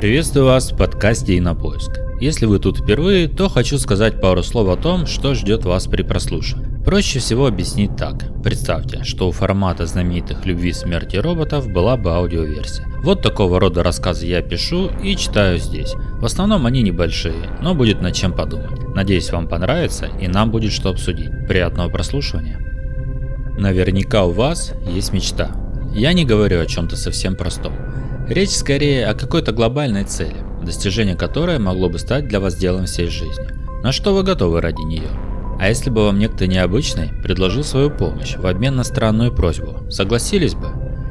Приветствую вас в подкасте и на поиск. Если вы тут впервые, то хочу сказать пару слов о том, что ждет вас при прослушивании. Проще всего объяснить так. Представьте, что у формата знаменитых «Любви, смерти роботов» была бы аудиоверсия. Вот такого рода рассказы я пишу и читаю здесь. В основном они небольшие, но будет над чем подумать. Надеюсь вам понравится и нам будет что обсудить. Приятного прослушивания. Наверняка у вас есть мечта. Я не говорю о чем-то совсем простом. Речь скорее о какой-то глобальной цели, достижение которой могло бы стать для вас делом всей жизни. На что вы готовы ради нее? А если бы вам некто необычный предложил свою помощь в обмен на странную просьбу, согласились бы?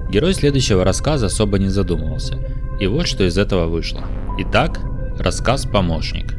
Герой следующего рассказа особо не задумывался. И вот что из этого вышло. Итак, рассказ «Помощник».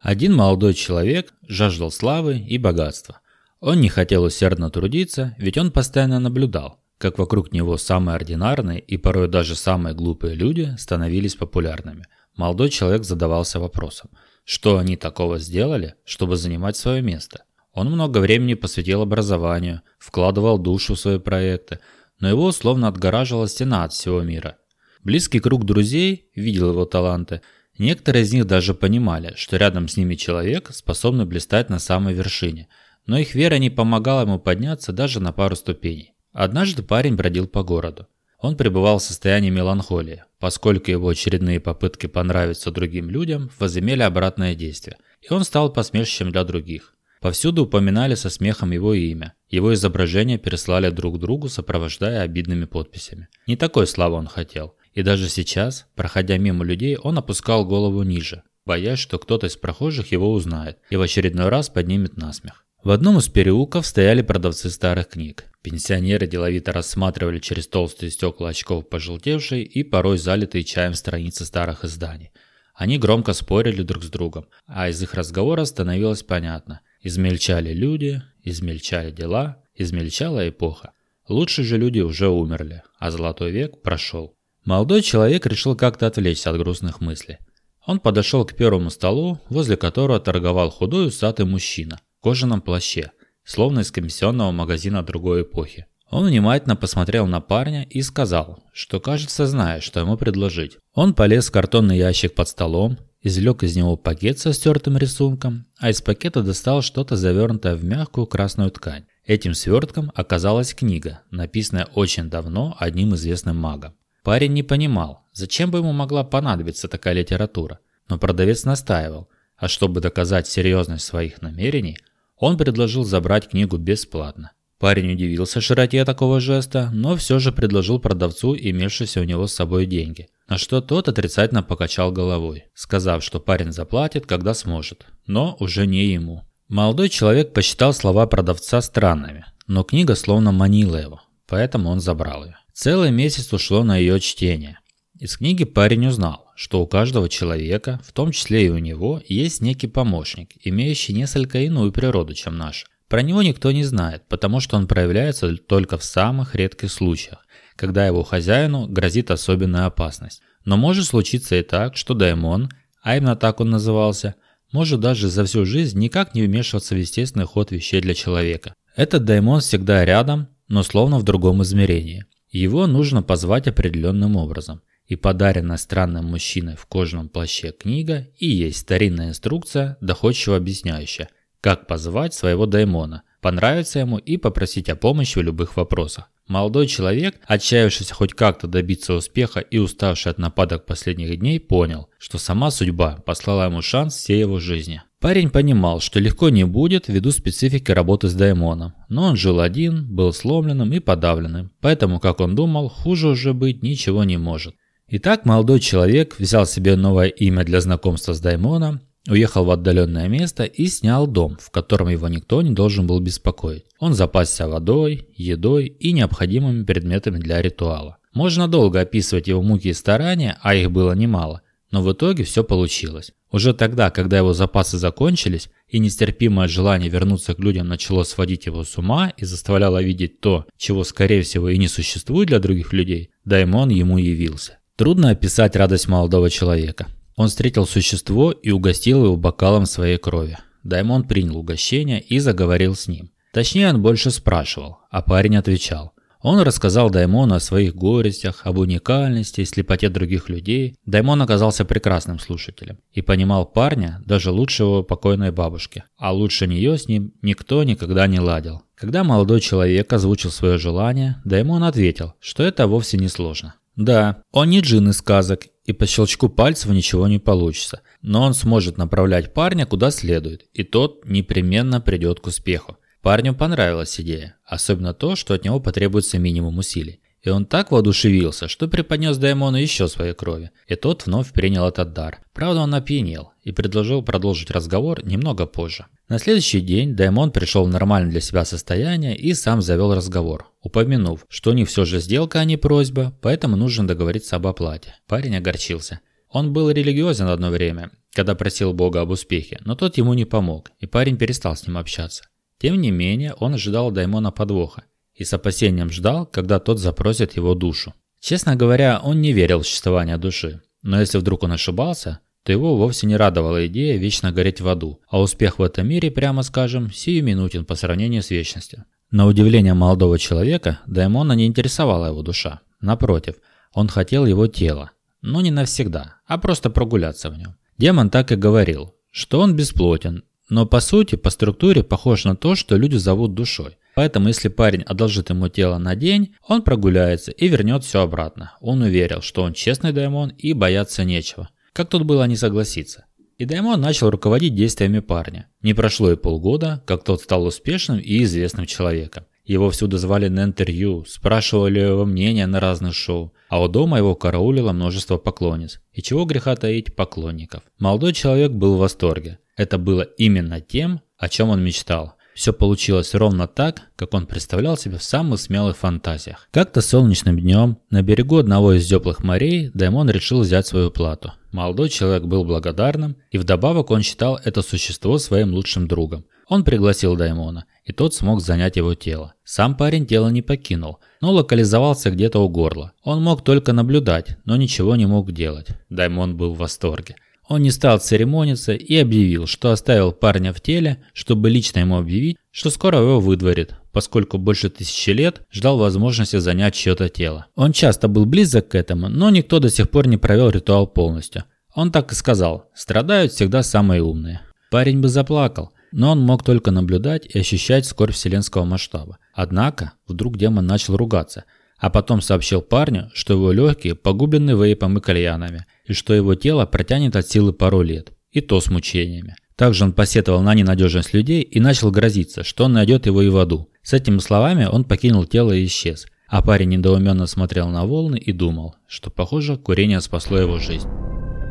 Один молодой человек жаждал славы и богатства. Он не хотел усердно трудиться, ведь он постоянно наблюдал, как вокруг него самые ординарные и порой даже самые глупые люди становились популярными. Молодой человек задавался вопросом, что они такого сделали, чтобы занимать свое место. Он много времени посвятил образованию, вкладывал душу в свои проекты, но его условно отгораживала стена от всего мира. Близкий круг друзей видел его таланты, некоторые из них даже понимали, что рядом с ними человек, способный блистать на самой вершине, но их вера не помогала ему подняться даже на пару ступеней. Однажды парень бродил по городу. Он пребывал в состоянии меланхолии, поскольку его очередные попытки понравиться другим людям возымели обратное действие, и он стал посмешищем для других. Повсюду упоминали со смехом его имя. Его изображения переслали друг другу, сопровождая обидными подписями. Не такой славы он хотел. И даже сейчас, проходя мимо людей, он опускал голову ниже, боясь, что кто-то из прохожих его узнает и в очередной раз поднимет насмех. В одном из переулков стояли продавцы старых книг. Пенсионеры деловито рассматривали через толстые стекла очков пожелтевшие и порой залитые чаем страницы старых изданий. Они громко спорили друг с другом, а из их разговора становилось понятно. Измельчали люди, измельчали дела, измельчала эпоха. Лучшие же люди уже умерли, а золотой век прошел. Молодой человек решил как-то отвлечься от грустных мыслей. Он подошел к первому столу, возле которого торговал худой усатый мужчина кожаном плаще, словно из комиссионного магазина другой эпохи. Он внимательно посмотрел на парня и сказал, что кажется знает, что ему предложить. Он полез в картонный ящик под столом, извлек из него пакет со стертым рисунком, а из пакета достал что-то завернутое в мягкую красную ткань. Этим свертком оказалась книга, написанная очень давно одним известным магом. Парень не понимал, зачем бы ему могла понадобиться такая литература, но продавец настаивал, а чтобы доказать серьезность своих намерений, он предложил забрать книгу бесплатно. Парень удивился широте такого жеста, но все же предложил продавцу имевшиеся у него с собой деньги. На что тот отрицательно покачал головой, сказав, что парень заплатит, когда сможет, но уже не ему. Молодой человек посчитал слова продавца странными, но книга словно манила его, поэтому он забрал ее. Целый месяц ушло на ее чтение. Из книги парень узнал, что у каждого человека, в том числе и у него, есть некий помощник, имеющий несколько иную природу, чем наш. Про него никто не знает, потому что он проявляется только в самых редких случаях, когда его хозяину грозит особенная опасность. Но может случиться и так, что даймон, а именно так он назывался, может даже за всю жизнь никак не вмешиваться в естественный ход вещей для человека. Этот даймон всегда рядом, но словно в другом измерении. Его нужно позвать определенным образом и подаренная странным мужчиной в кожаном плаще книга и есть старинная инструкция, доходчиво объясняющая, как позвать своего даймона, понравиться ему и попросить о помощи в любых вопросах. Молодой человек, отчаявшийся хоть как-то добиться успеха и уставший от нападок последних дней, понял, что сама судьба послала ему шанс всей его жизни. Парень понимал, что легко не будет ввиду специфики работы с даймоном, но он жил один, был сломленным и подавленным, поэтому, как он думал, хуже уже быть ничего не может. Итак, молодой человек взял себе новое имя для знакомства с Даймоном, уехал в отдаленное место и снял дом, в котором его никто не должен был беспокоить. Он запасся водой, едой и необходимыми предметами для ритуала. Можно долго описывать его муки и старания, а их было немало, но в итоге все получилось. Уже тогда, когда его запасы закончились, и нестерпимое желание вернуться к людям начало сводить его с ума и заставляло видеть то, чего скорее всего и не существует для других людей, Даймон ему явился. Трудно описать радость молодого человека. Он встретил существо и угостил его бокалом своей крови. Даймон принял угощение и заговорил с ним. Точнее, он больше спрашивал, а парень отвечал. Он рассказал Даймону о своих горестях, об уникальности и слепоте других людей. Даймон оказался прекрасным слушателем и понимал парня даже лучше его покойной бабушки. А лучше нее с ним никто никогда не ладил. Когда молодой человек озвучил свое желание, Даймон ответил, что это вовсе не сложно. Да, он не джин из сказок, и по щелчку пальцев ничего не получится, но он сможет направлять парня куда следует, и тот непременно придет к успеху. Парню понравилась идея, особенно то, что от него потребуется минимум усилий. И он так воодушевился, что преподнес Даймону еще своей крови, и тот вновь принял этот дар. Правда, он опьянел и предложил продолжить разговор немного позже. На следующий день Даймон пришел в нормальное для себя состояние и сам завел разговор, упомянув, что них все же сделка, а не просьба, поэтому нужно договориться об оплате. Парень огорчился. Он был религиозен одно время, когда просил Бога об успехе, но тот ему не помог, и парень перестал с ним общаться. Тем не менее, он ожидал Даймона подвоха и с опасением ждал, когда тот запросит его душу. Честно говоря, он не верил в существование души, но если вдруг он ошибался, то его вовсе не радовала идея вечно гореть в аду, а успех в этом мире, прямо скажем, сиюминутен по сравнению с вечностью. На удивление молодого человека, Даймона не интересовала его душа. Напротив, он хотел его тело, но не навсегда, а просто прогуляться в нем. Демон так и говорил, что он бесплотен, но по сути, по структуре похож на то, что люди зовут душой. Поэтому если парень одолжит ему тело на день, он прогуляется и вернет все обратно. Он уверил, что он честный даймон и бояться нечего. Как тут было не согласиться? И Даймон начал руководить действиями парня. Не прошло и полгода, как тот стал успешным и известным человеком. Его всюду звали на интервью, спрашивали его мнение на разных шоу, а у дома его караулило множество поклонниц. И чего греха таить поклонников. Молодой человек был в восторге. Это было именно тем, о чем он мечтал. Все получилось ровно так, как он представлял себе в самых смелых фантазиях. Как-то солнечным днем на берегу одного из теплых морей Даймон решил взять свою плату. Молодой человек был благодарным, и вдобавок он считал это существо своим лучшим другом. Он пригласил Даймона, и тот смог занять его тело. Сам парень тело не покинул, но локализовался где-то у горла. Он мог только наблюдать, но ничего не мог делать. Даймон был в восторге. Он не стал церемониться и объявил, что оставил парня в теле, чтобы лично ему объявить, что скоро его выдворит, поскольку больше тысячи лет ждал возможности занять чье-то тело. Он часто был близок к этому, но никто до сих пор не провел ритуал полностью. Он так и сказал, страдают всегда самые умные. Парень бы заплакал, но он мог только наблюдать и ощущать скорбь вселенского масштаба. Однако, вдруг демон начал ругаться, а потом сообщил парню, что его легкие погублены вейпом и кальянами – и что его тело протянет от силы пару лет, и то с мучениями. Также он посетовал на ненадежность людей и начал грозиться, что он найдет его и в аду. С этими словами он покинул тело и исчез. А парень недоуменно смотрел на волны и думал, что, похоже, курение спасло его жизнь.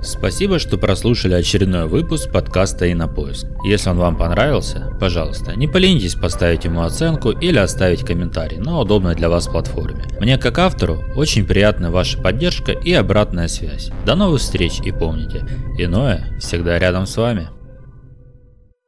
Спасибо, что прослушали очередной выпуск подкаста «Инопоиск». Если он вам понравился, пожалуйста, не поленитесь поставить ему оценку или оставить комментарий на удобной для вас платформе. Мне как автору очень приятна ваша поддержка и обратная связь. До новых встреч и помните, иное всегда рядом с вами.